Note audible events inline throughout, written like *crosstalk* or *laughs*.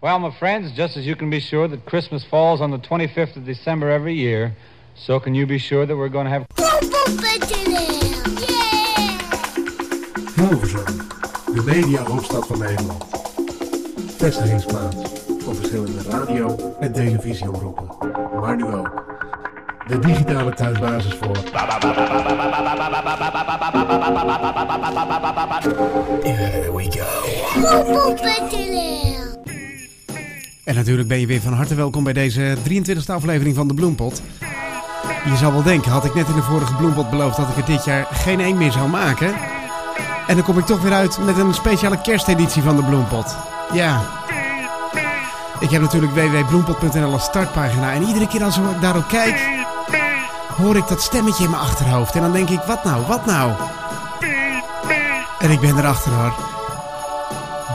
Well, my friends, just as you can be sure that Christmas falls on the 25th of December every year, so can you be sure that we're going to have... Yeah! Hilversum, de mediahoofdstad van Nederland. Vestigingsplaats voor verschillende radio- en televisieomroepen. Maar nu ook de digitale thuisbasis voor... Here we go. En natuurlijk ben je weer van harte welkom bij deze 23e aflevering van de Bloempot. Je zal wel denken, had ik net in de vorige Bloempot beloofd dat ik er dit jaar geen één meer zou maken. En dan kom ik toch weer uit met een speciale kersteditie van de Bloempot. Ja. Ik heb natuurlijk www.bloempot.nl als startpagina. En iedere keer als ik daarop kijk, hoor ik dat stemmetje in mijn achterhoofd. En dan denk ik, wat nou, wat nou? En ik ben erachter hoor.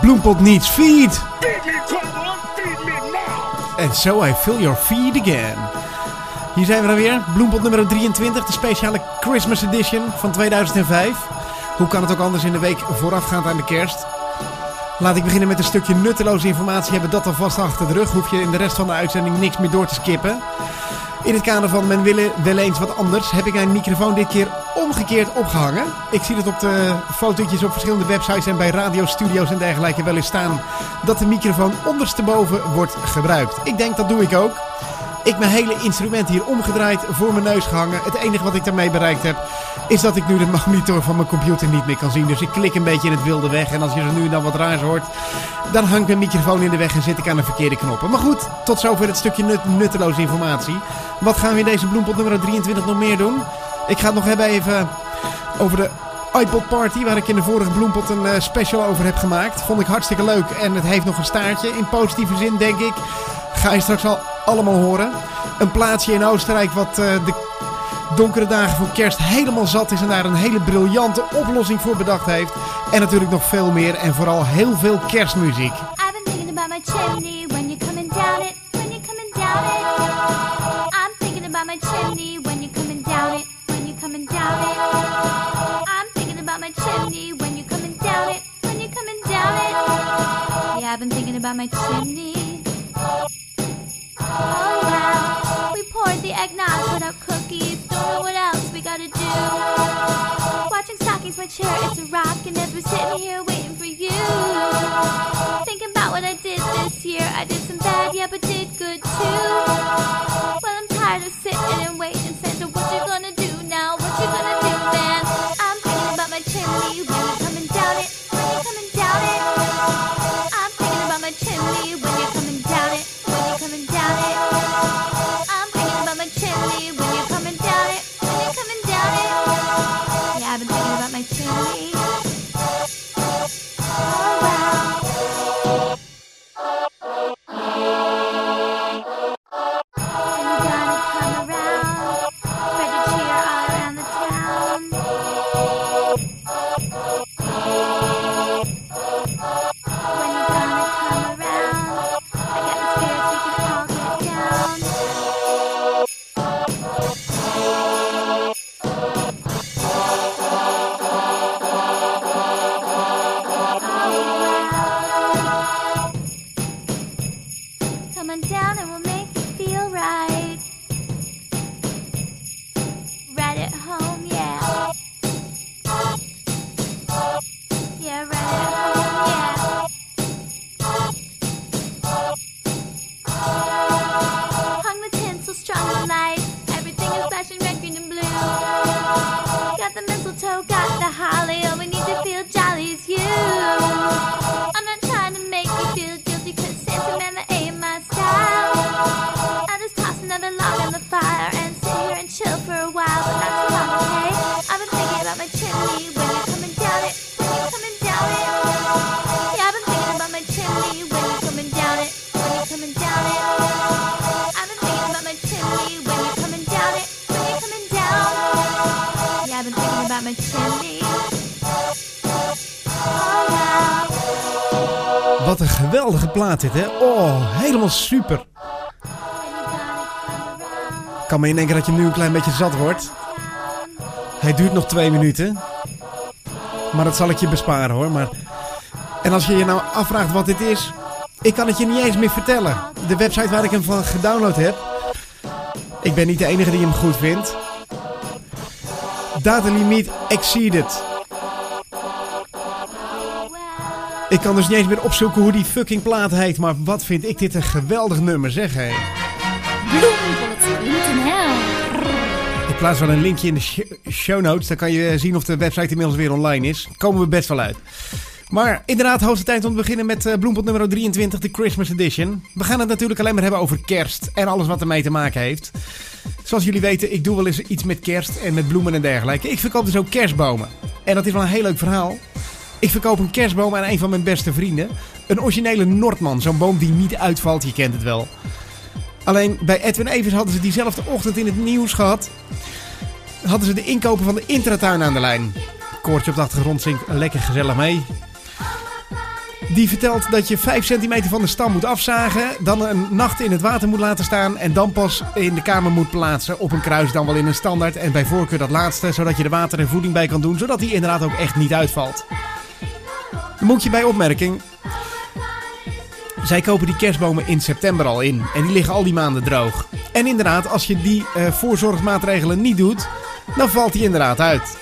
Bloempot needs feed. And so I fill your feed again. Hier zijn we dan weer. Bloempot nummer 23, de speciale Christmas edition van 2005. Hoe kan het ook anders in de week voorafgaand aan de kerst? Laat ik beginnen met een stukje nutteloze informatie. Hebben dat alvast achter de rug. Hoef je in de rest van de uitzending niks meer door te skippen. In het kader van men willen wel eens wat anders heb ik mijn microfoon dit keer omgekeerd opgehangen. Ik zie het op de fotootjes op verschillende websites en bij radiostudio's en dergelijke wel eens staan dat de microfoon ondersteboven wordt gebruikt. Ik denk dat doe ik ook. Ik mijn hele instrument hier omgedraaid voor mijn neus gehangen. Het enige wat ik daarmee bereikt heb is dat ik nu de monitor van mijn computer niet meer kan zien. Dus ik klik een beetje in het wilde weg. En als je er nu dan wat raars hoort, dan hangt mijn microfoon in de weg en zit ik aan de verkeerde knoppen. Maar goed, tot zover het stukje nut nutteloze informatie. Wat gaan we in deze bloempot nummer 23 nog meer doen? Ik ga het nog hebben even over de iPod Party, waar ik in de vorige bloempot een eh, special over heb gemaakt. Vond ik hartstikke leuk en het heeft nog een staartje. In positieve zin, denk ik. Ga je straks al allemaal horen. Een plaatsje in Oostenrijk wat eh, de donkere dagen voor kerst helemaal zat is en daar een hele briljante oplossing voor bedacht heeft. En natuurlijk nog veel meer en vooral heel veel kerstmuziek. I've been been thinking about my chimney. Oh wow, we poured the eggnog, put out cookies, don't know what else we gotta do. Watching stockings, my chair, it's a rock, and as we're sitting here waiting for you. Thinking about what I did this year, I did some bad, yeah, but did good too. Well, I'm tired of sitting and waiting, Santa, what you gonna do now? What you gonna do, man? I'm thinking about my chimney Wat een geweldige plaat dit, hè? Oh, helemaal super. Around? Kan me in denken dat je nu een klein beetje zat wordt. Hij duurt nog twee minuten. Maar dat zal ik je besparen hoor. Maar... En als je je nou afvraagt wat dit is. Ik kan het je niet eens meer vertellen. De website waar ik hem van gedownload heb. Ik ben niet de enige die hem goed vindt. Datalimiet exceeded. Ik kan dus niet eens meer opzoeken hoe die fucking plaat heet. Maar wat vind ik dit een geweldig nummer, zeg hé. Ik plaats wel een linkje in de sh- show notes. Dan kan je zien of de website inmiddels weer online is. Komen we best wel uit. Maar inderdaad, hoogste tijd om te beginnen met eh, Bloempot nummer 23, de Christmas Edition. We gaan het natuurlijk alleen maar hebben over kerst en alles wat ermee te maken heeft. Zoals jullie weten, ik doe wel eens iets met kerst en met bloemen en dergelijke. Ik verkoop dus ook kerstbomen. En dat is wel een heel leuk verhaal. Ik verkoop een kerstboom aan een van mijn beste vrienden. Een originele Noordman, zo'n boom die niet uitvalt, je kent het wel. Alleen bij Edwin Evers hadden ze diezelfde ochtend in het nieuws gehad. Hadden ze de inkopen van de intratuin aan de lijn. Koortje op de achtergrond zingt lekker gezellig mee. Die vertelt dat je 5 centimeter van de stam moet afzagen, dan een nacht in het water moet laten staan en dan pas in de kamer moet plaatsen op een kruis, dan wel in een standaard en bij voorkeur dat laatste, zodat je er water en voeding bij kan doen, zodat die inderdaad ook echt niet uitvalt. Moet je bij opmerking, zij kopen die kerstbomen in september al in en die liggen al die maanden droog. En inderdaad, als je die eh, voorzorgsmaatregelen niet doet, dan valt die inderdaad uit.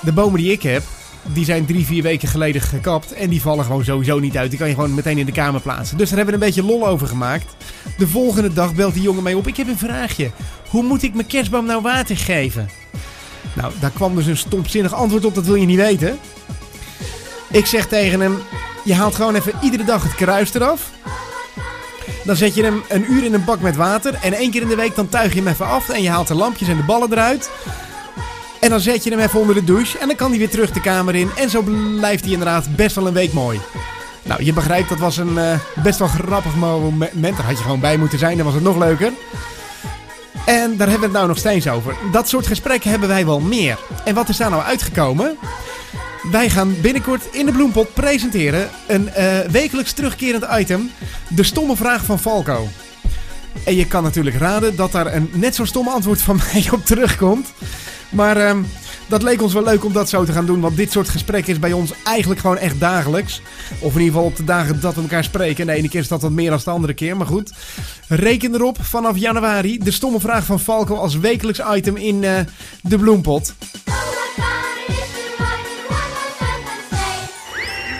De bomen die ik heb, die zijn drie, vier weken geleden gekapt. En die vallen gewoon sowieso niet uit. Die kan je gewoon meteen in de kamer plaatsen. Dus daar hebben we een beetje lol over gemaakt. De volgende dag belt die jongen mee op. Ik heb een vraagje. Hoe moet ik mijn kerstboom nou water geven? Nou, daar kwam dus een stomzinnig antwoord op. Dat wil je niet weten. Ik zeg tegen hem. Je haalt gewoon even iedere dag het kruis eraf. Dan zet je hem een uur in een bak met water. En één keer in de week dan tuig je hem even af. En je haalt de lampjes en de ballen eruit. En dan zet je hem even onder de douche en dan kan hij weer terug de kamer in. En zo blijft hij inderdaad best wel een week mooi. Nou, je begrijpt, dat was een eh, best wel grappig moment. Daar had je gewoon bij moeten zijn, dan was het nog leuker. En daar hebben we het nou nog steeds over. Dat soort gesprekken hebben wij wel meer. En wat is daar nou uitgekomen? Wij gaan binnenkort in de Bloempot presenteren een eh, wekelijks terugkerend item. De stomme vraag van Falco. En je kan natuurlijk raden dat daar een net zo stomme antwoord van *laughs* mij op terugkomt. Maar ehm, dat leek ons wel leuk om dat zo te gaan doen. Want dit soort gesprekken is bij ons eigenlijk gewoon echt dagelijks. Of in ieder geval op de dagen dat we elkaar spreken. En de ene keer is dat wat meer dan de andere keer. Maar goed, reken erop vanaf januari. De stomme vraag van Falco als wekelijks item in eh, de Bloempot.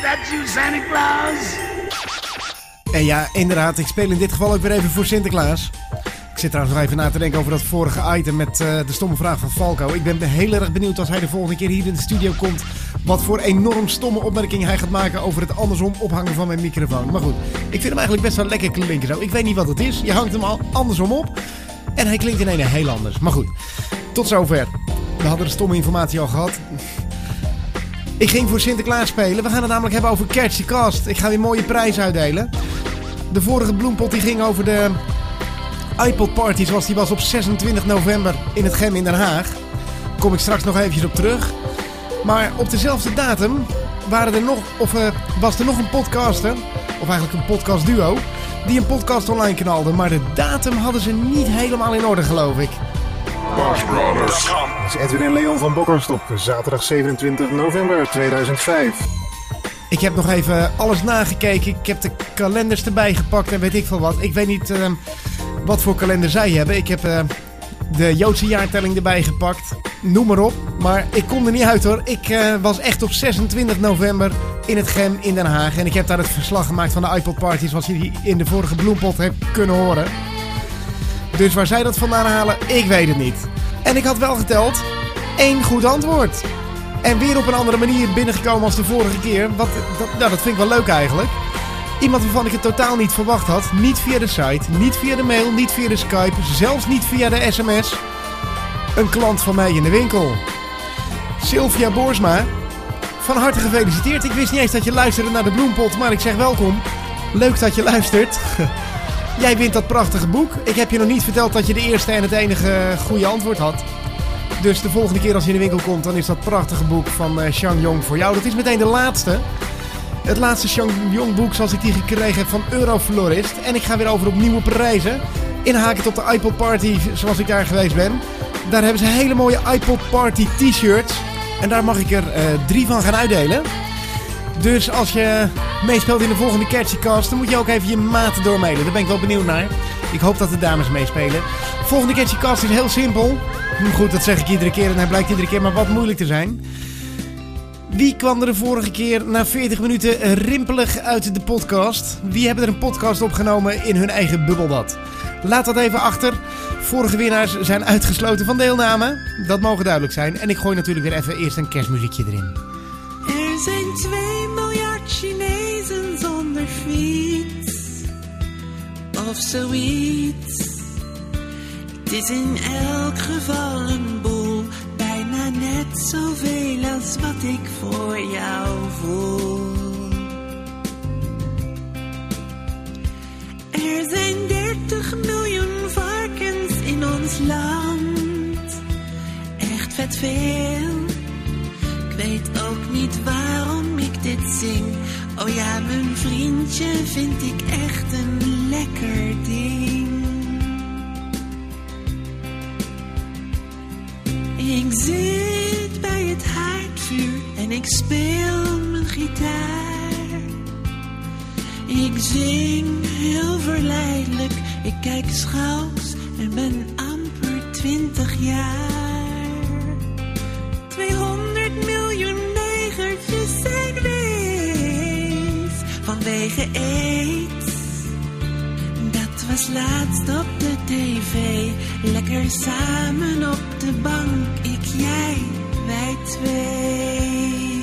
that you, Santa Claus? En ja, inderdaad, ik speel in dit geval ook weer even voor Sinterklaas. Ik zit trouwens nog even na te denken over dat vorige item met eh, de stomme vraag van Falco. Ik ben heel erg benieuwd als hij de volgende keer hier in de studio komt. Wat voor enorm stomme opmerking hij gaat maken over het andersom ophangen van mijn microfoon. Maar goed, ik vind hem eigenlijk best wel lekker klinken zo. Ik weet niet wat het is. Je hangt hem al andersom op. En hij klinkt in een heel anders. Maar goed, tot zover. We hadden de stomme informatie al gehad. Ik ging voor Sinterklaas spelen. We gaan het namelijk hebben over Catch the Cast. Ik ga weer mooie prijzen uitdelen. De vorige bloempot die ging over de iPod Party zoals die was op 26 november in het Gem in Den Haag. Kom ik straks nog eventjes op terug. Maar op dezelfde datum waren er nog, of, eh, was er nog een podcaster, of eigenlijk een podcastduo, die een podcast online knalde. Maar de datum hadden ze niet helemaal in orde geloof ik. Dat is Edwin en Leon van Bokkerst op zaterdag 27 november 2005. Ik heb nog even alles nagekeken. Ik heb de kalenders erbij gepakt en weet ik veel wat. Ik weet niet eh, wat voor kalender zij hebben. Ik heb eh, de Joodse jaartelling erbij gepakt. Noem maar op. Maar ik kom er niet uit hoor. Ik eh, was echt op 26 november in het Gem in Den Haag. En ik heb daar het verslag gemaakt van de iPod Party zoals je die in de vorige bloempot hebt kunnen horen. Dus waar zij dat vandaan halen, ik weet het niet. En ik had wel geteld één goed antwoord. En weer op een andere manier binnengekomen als de vorige keer. Wat, dat, nou, dat vind ik wel leuk eigenlijk. Iemand waarvan ik het totaal niet verwacht had. Niet via de site, niet via de mail, niet via de Skype, zelfs niet via de sms. Een klant van mij in de winkel. Sylvia Boersma. Van harte gefeliciteerd. Ik wist niet eens dat je luisterde naar de Bloempot, maar ik zeg welkom. Leuk dat je luistert. *laughs* Jij wint dat prachtige boek. Ik heb je nog niet verteld dat je de eerste en het enige goede antwoord had. Dus de volgende keer als je in de winkel komt, dan is dat prachtige boek van eh Shang Yong voor jou. Dat is meteen de laatste. Het laatste Yong boek zoals ik die gekregen heb van Euroflorist. En ik ga weer over op nieuwe prijzen. Inhakend op de iPod Party zoals ik daar geweest ben. Daar hebben ze hele mooie iPod Party t-shirts. En daar mag ik er eh, drie van gaan uitdelen. Dus als je meespeelt in de volgende Catchycast, dan moet je ook even je maten doormailen. Daar ben ik wel benieuwd naar. Ik hoop dat de dames meespelen. Volgende Catchycast is heel simpel. Hm, Goed, dat zeg ik iedere keer en hij blijkt iedere keer maar wat moeilijk te zijn. Wie kwam er de vorige keer na 40 minuten rimpelig uit de podcast? Wie hebben er een podcast opgenomen in hun eigen bubbelbad? Laat dat even achter. Vorige winnaars zijn uitgesloten van deelname. Dat mogen duidelijk zijn. En ik gooi natuurlijk weer even eerst een kerstmuziekje erin. Er zijn 2 miljard Chinezen zonder fiets. Of zoiets. Het is in elk geval een boel. Net zoveel als wat ik voor jou voel. Er zijn 30 miljoen varkens in ons land. Echt vet veel. Ik weet ook niet waarom ik dit zing. Oh ja, mijn vriendje vind ik echt een lekker ding. Ik zit ik speel mijn gitaar. Ik zing heel verleidelijk, ik kijk schouws en ben amper twintig jaar. 200 miljoen negertjes zijn wees vanwege aids. Dat was laatst op de tv, lekker samen op de bank, ik, jij, wij twee.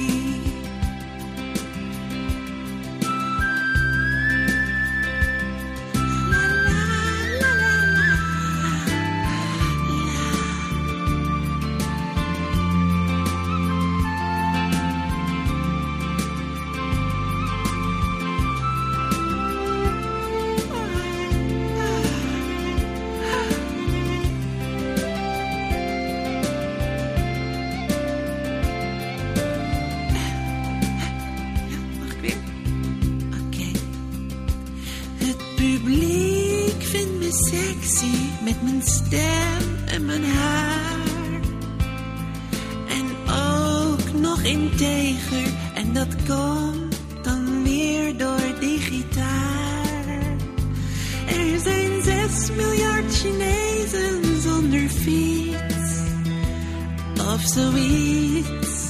Met mijn stem en mijn haar. En ook nog integer, en dat komt dan weer door die gitaar. Er zijn zes miljard Chinezen zonder fiets of zoiets.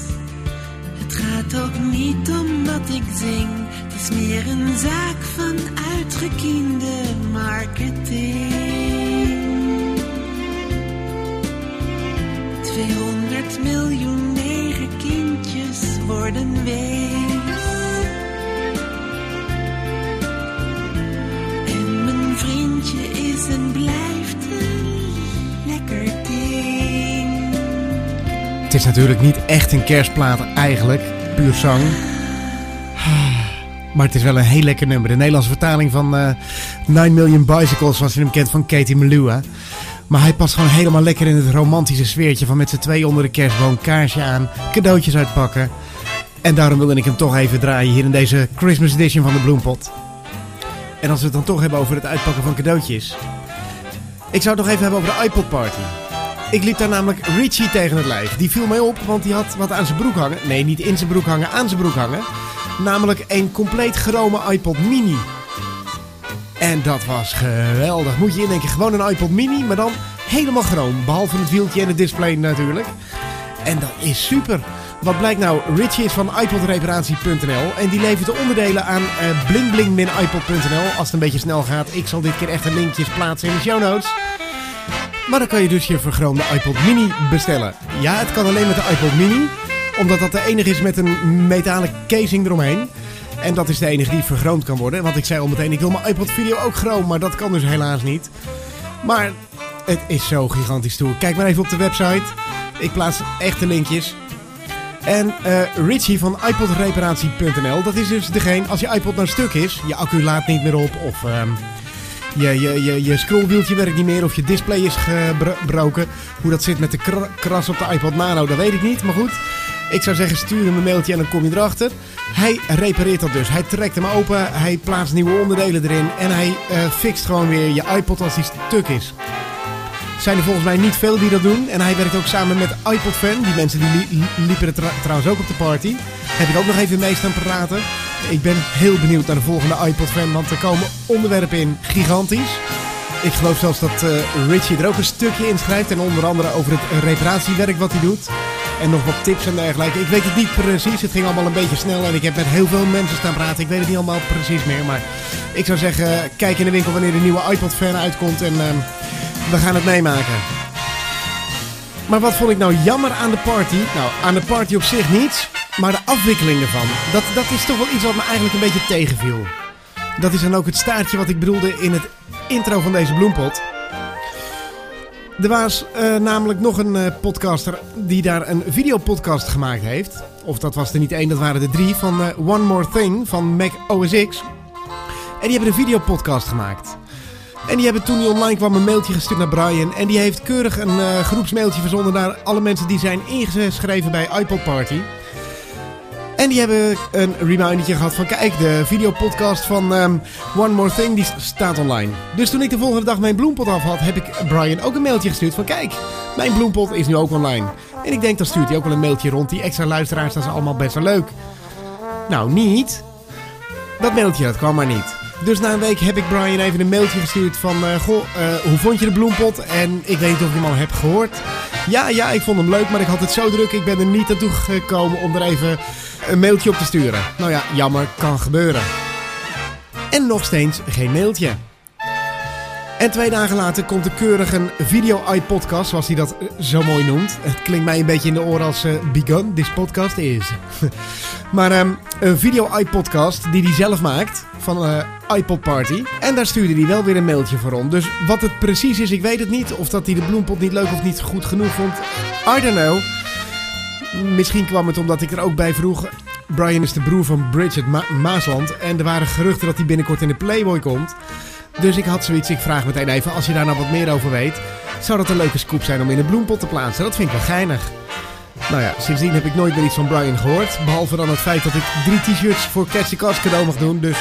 Het gaat ook niet om wat ik zing. Het is meer een zaak van uitgekiende marketing. 200 miljoen negerkindjes worden wees. En mijn vriendje is en blijft een lekker ding. Het is natuurlijk niet echt een kerstplaat eigenlijk, puur zang. Maar het is wel een heel lekker nummer. De Nederlandse vertaling van eh 9 Million Bicycles, zoals je hem kent van Katie Melua. Maar hij past gewoon helemaal lekker in het romantische sfeertje van met z'n twee onder de kerstboom, kaarsje aan, cadeautjes uitpakken. En daarom wilde ik hem toch even draaien hier in deze Christmas edition van de Bloempot. En als we het dan toch hebben over het uitpakken van cadeautjes. Ik zou het nog even hebben over de iPod Party. Ik liep daar namelijk Richie tegen het lijf. Die viel mij op, want die had wat aan zijn broek hangen. Nee, niet in zijn broek hangen, aan zijn broek hangen. Namelijk een compleet chrome iPod Mini. En dat was geweldig. Moet je indenken, gewoon een iPod Mini, maar dan helemaal chroom. Behalve het wieltje en het display natuurlijk. En dat is super. Wat blijkt nou? Richie is van iPodreparatie.nl en die levert de onderdelen aan eh blingbling-ipod.nl. Als het een beetje snel gaat. Ik zal dit keer echt een linkjes plaatsen in de show notes. Maar dan kan je dus je vergroomde iPod Mini bestellen. Ja, het kan alleen met de iPod Mini. Omdat dat de enige is met een metalen casing eromheen. En dat is de enige die vergroomd kan worden. Want ik zei al meteen, ik wil mijn iPod Video ook chroom. Maar dat kan dus helaas niet. Maar het is zo gigantisch stoer. Kijk maar even op de website. Ik plaats echte linkjes. En eh, Richie van iPodreparatie.nl, dat is dus degene, als je iPod nou stuk is, je accu laat niet meer op of ehm, je, je, je, je scrollwieltje werkt niet meer of je display is gebroken. Hoe dat zit met de kra- kras op de iPod Nano, dat weet ik niet, maar goed. Ik zou zeggen, stuur hem een mailtje en dan kom je erachter. Hij repareert dat dus. Hij trekt hem open, hij plaatst nieuwe onderdelen erin en hij eh, fixt gewoon weer je iPod als die stuk is. Zijn er volgens mij niet veel die dat doen. En hij werkt ook samen met iPod Fan. Die mensen die li- liepen er trouwens ook op de party. Heb ik ook nog even mee staan praten. Ik ben heel benieuwd naar de volgende iPod Fan. Want er komen onderwerpen in gigantisch. Ik geloof zelfs dat eh, Richie er ook een stukje in schrijft. En onder andere over het reparatiewerk wat hij doet. En nog wat tips en dergelijke. Ik weet het niet precies. Het ging allemaal een beetje snel. En ik heb met heel veel mensen staan praten. Ik weet het niet allemaal precies meer. Maar ik zou zeggen, kijk in de winkel wanneer de nieuwe iPod Fan uitkomt. En ehm, we gaan het meemaken. Maar wat vond ik nou jammer aan de party? Nou, aan de party op zich niets. Maar de afwikkeling ervan. Dat, dat is toch wel iets wat me eigenlijk een beetje tegenviel. Dat is dan ook het staartje wat ik bedoelde in het intro van deze bloempot. Er was eh, namelijk nog een eh, podcaster die daar een videopodcast gemaakt heeft. Of dat was er niet één, dat waren er drie. Van eh, One More Thing van Mac OS X. En die hebben een videopodcast gemaakt. En die hebben toen die online kwam een mailtje gestuurd naar Brian. En die heeft keurig een groepsmailtje verzonden naar alle mensen die zijn ingeschreven bij iPod Party. En die hebben een remindertje gehad van kijk, de videopodcast van ehm, One More Thing die staat online. Dus toen ik de volgende dag mijn bloempot af had, heb ik Brian ook een mailtje gestuurd van kijk, mijn bloempot is nu ook online. En ik denk, dan stuurt hij ook wel een mailtje rond. Die extra luisteraars, dat is allemaal best wel leuk. Nou, niet. Dat mailtje, dat kwam maar niet. Dus na een week heb ik Brian even een mailtje gestuurd van... eh, goh, eh, hoe vond je de bloempot? En ik weet niet of je hem al hebt gehoord. Ja, ja, ik vond hem leuk, maar ik had het zo druk. Ik ben er niet naartoe gekomen om er even een mailtje op te sturen. Nou ja, jammer, kan gebeuren. En nog steeds geen mailtje. En twee dagen later komt er keurig een video-i-podcast, zoals hij dat eh, zo mooi noemt. Het klinkt mij een beetje in de oren als eh, begun, this podcast is. *laughs* maar ehm, een video-i-podcast die hij zelf maakt van eh, iPod Party. En daar stuurde hij wel weer een mailtje voor rond. Dus wat het precies is, ik weet het niet. Of dat hij de bloempot niet leuk of niet goed genoeg vond. I don't know. Misschien kwam het omdat ik er ook bij vroeg. Brian is de broer van Bridget Ma- Maasland. En er waren geruchten dat hij binnenkort in de Playboy komt. Dus ik had zoiets, ik vraag meteen even, als je daar nou wat meer over weet, zou dat een leuke scoop zijn om in een bloempot te plaatsen? Dat vind ik wel geinig. Nou ja, sindsdien heb ik nooit meer iets van Brian gehoord. Behalve dan het feit dat ik drie t-shirts voor Catch the Cast cadeau mag doen. Dus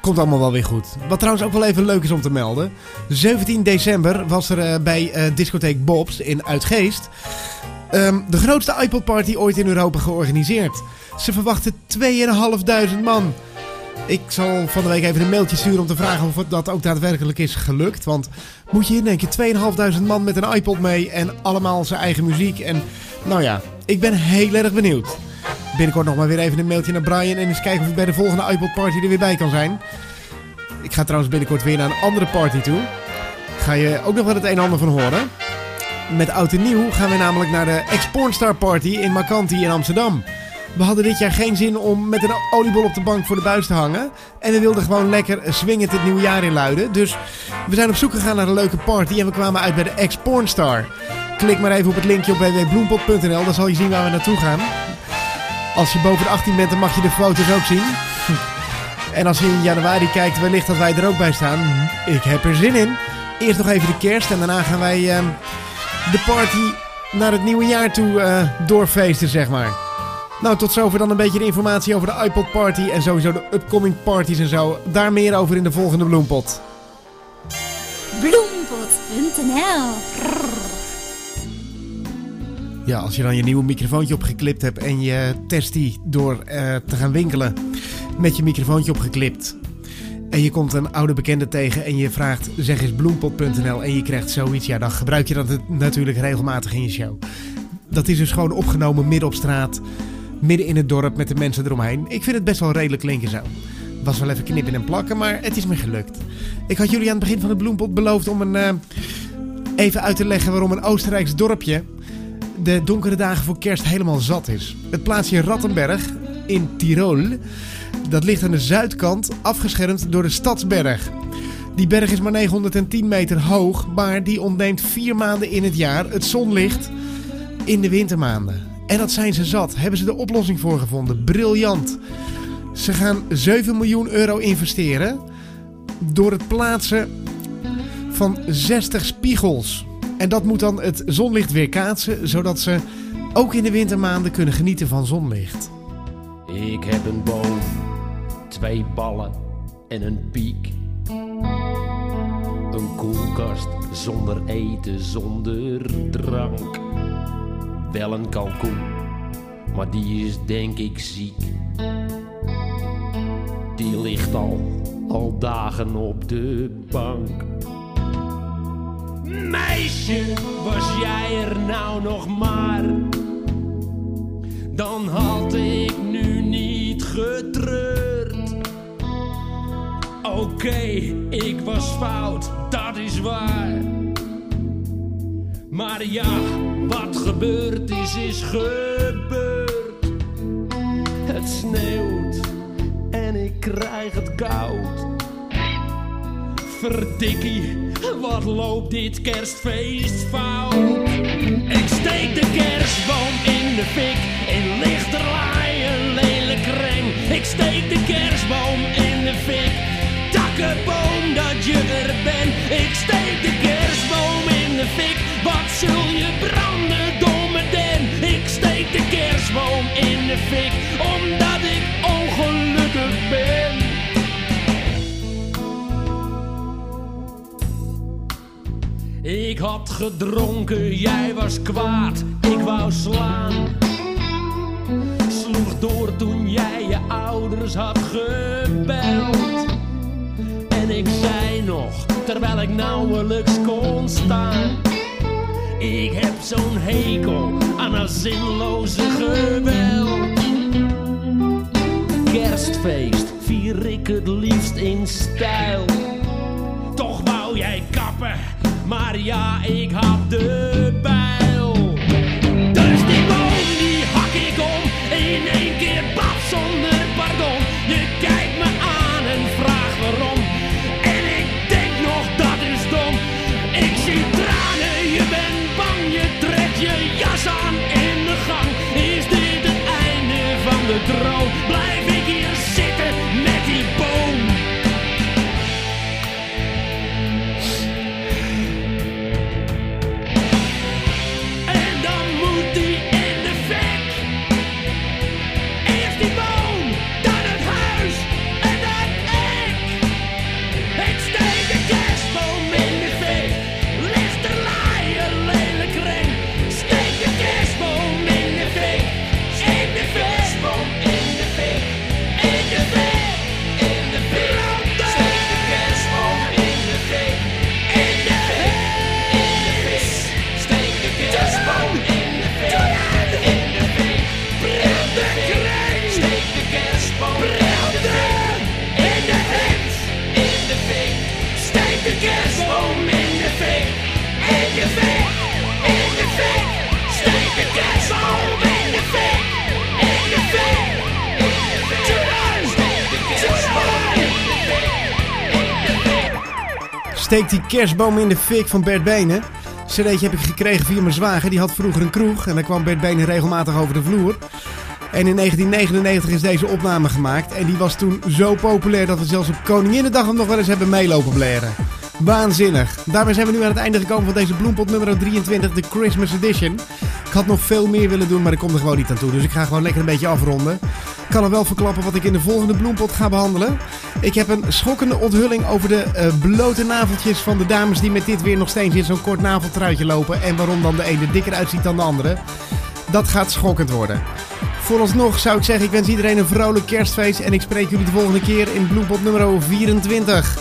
komt allemaal wel weer goed. Wat trouwens ook wel even leuk is om te melden. 17 december was er eh, bij eh, discotheek Bob's in Uitgeest ehm, de grootste iPod party ooit in Europa georganiseerd. Ze verwachten 2.500 man. Ik zal van de week even een mailtje sturen om te vragen of dat ook daadwerkelijk is gelukt. Want moet je indenken, 2.500 man met een iPod mee en allemaal zijn eigen muziek. En nou ja, ik ben heel erg benieuwd. Binnenkort nog maar weer even een mailtje naar Brian en eens kijken of ik bij de volgende iPod party er weer bij kan zijn. Ik ga trouwens binnenkort weer naar een andere party toe. Ga je ook nog wel het een en ander van horen. Met oud en nieuw gaan we namelijk naar de Ex-Pornstar Party in Macanti in Amsterdam. We hadden dit jaar geen zin om met een oliebol op de bank voor de buis te hangen. En we wilden gewoon lekker swingend het nieuwe jaar inluiden. Dus we zijn op zoek gegaan naar een leuke party en we kwamen uit bij de Ex-Pornstar. Klik maar even op het linkje op www.bloempot.nl, dan zal je zien waar we naartoe gaan. Als je boven de 18 bent, dan mag je de foto's ook zien. *laughs* En als je in januari kijkt, wellicht dat wij er ook bij staan. Ik heb er zin in. Eerst nog even de kerst en daarna gaan wij ehm, de party naar het nieuwe jaar toe eh, doorfeesten, zeg maar. Nou, tot zover dan een beetje de informatie over de iPod Party en sowieso de upcoming parties en zo. Daar meer over in de volgende bloempot. Bloempot.nl Ja, als je dan je nieuwe microfoontje opgeklipt hebt en je test die door eh, te gaan winkelen met je microfoontje opgeklipt. En je komt een oude bekende tegen en je vraagt zeg eens bloempot.nl en je krijgt zoiets. Ja, dan gebruik je dat natuurlijk regelmatig in je show. Dat is dus gewoon opgenomen midden op straat, midden in het dorp met de mensen eromheen. Ik vind het best wel redelijk klinken zo. Was wel even knippen en plakken, maar het is me gelukt. Ik had jullie aan het begin van de bloempot beloofd om een, eh, even uit te leggen waarom een Oostenrijks dorpje de donkere dagen voor kerst helemaal zat is. Het plaatsje Rattenberg in Tirol, dat ligt aan de zuidkant, afgeschermd door de Stadsberg. Die berg is maar 910 meter hoog, maar die ontneemt vier maanden in het jaar het zonlicht in de wintermaanden. En dat zijn ze zat. Hebben ze de oplossing voor gevonden. Briljant. Ze gaan 7 miljoen euro investeren door het plaatsen van 60 spiegels. En dat moet dan het zonlicht weerkaatsen, zodat ze ook in de wintermaanden kunnen genieten van zonlicht. Ik heb een boom, twee ballen en een piek. Een koelkast zonder eten, zonder drank. Wel een kalkoen, maar die is denk ik ziek. Die ligt al, al dagen op de bank. Meisje, was jij er nou nog maar? Dan had ik Oké, ik was fout, dat is waar. Maar ja, wat gebeurd is, is gebeurd. Het sneeuwt en ik krijg het koud. Verdikkie, wat loopt dit kerstfeest fout? Ik steek de kerstboom in de fik, in lichterlaai een lelijk reng. Ik steek de kerstboom in de fik, takkenboom dat je er bent. Ik steek de kerstboom in de fik, wat zul je branden, domme den. Ik steek de kerstboom in de fik, omdat ik ongelukkig ben. Ik had gedronken, jij was kwaad, ik wou slaan. Sloeg door toen jij je ouders had gebeld. Ik zei nog, terwijl ik nauwelijks kon staan. Ik heb zo'n hekel aan een zinloze geweld. Kerstfeest vier ik het liefst in stijl. Toch wou jij kappen, maar ja, ik had de Steek die kerstboom in de fik van Bert Benen. CD'tje heb ik gekregen via mijn zwager. Die had vroeger een kroeg. En daar kwam Bert Benen regelmatig over de vloer. En in 1999 is deze opname gemaakt. En die was toen zo populair dat we zelfs op Koninginnedag hem nog wel eens hebben meelopen blaren. Waanzinnig. Daarmee zijn we nu aan het einde gekomen van deze Bloempot nummer 23, de Christmas Edition. Ik had nog veel meer willen doen, maar ik kom er gewoon niet aan toe. Dus ik ga gewoon lekker een beetje afronden. Ik kan er wel verklappen wat ik in de volgende Bloempot ga behandelen. Ik heb een schokkende onthulling over de eh, blote naveltjes van de dames die met dit weer nog steeds in zo'n kort naveltruitje lopen. En waarom dan de ene dikker uitziet dan de andere. Dat gaat schokkend worden. Vooralsnog zou ik zeggen, ik wens iedereen een vrolijk kerstfeest. En ik spreek jullie de volgende keer in Bloempot nummer 24.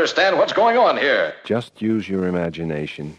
Understand what's going on here. Just use your imagination.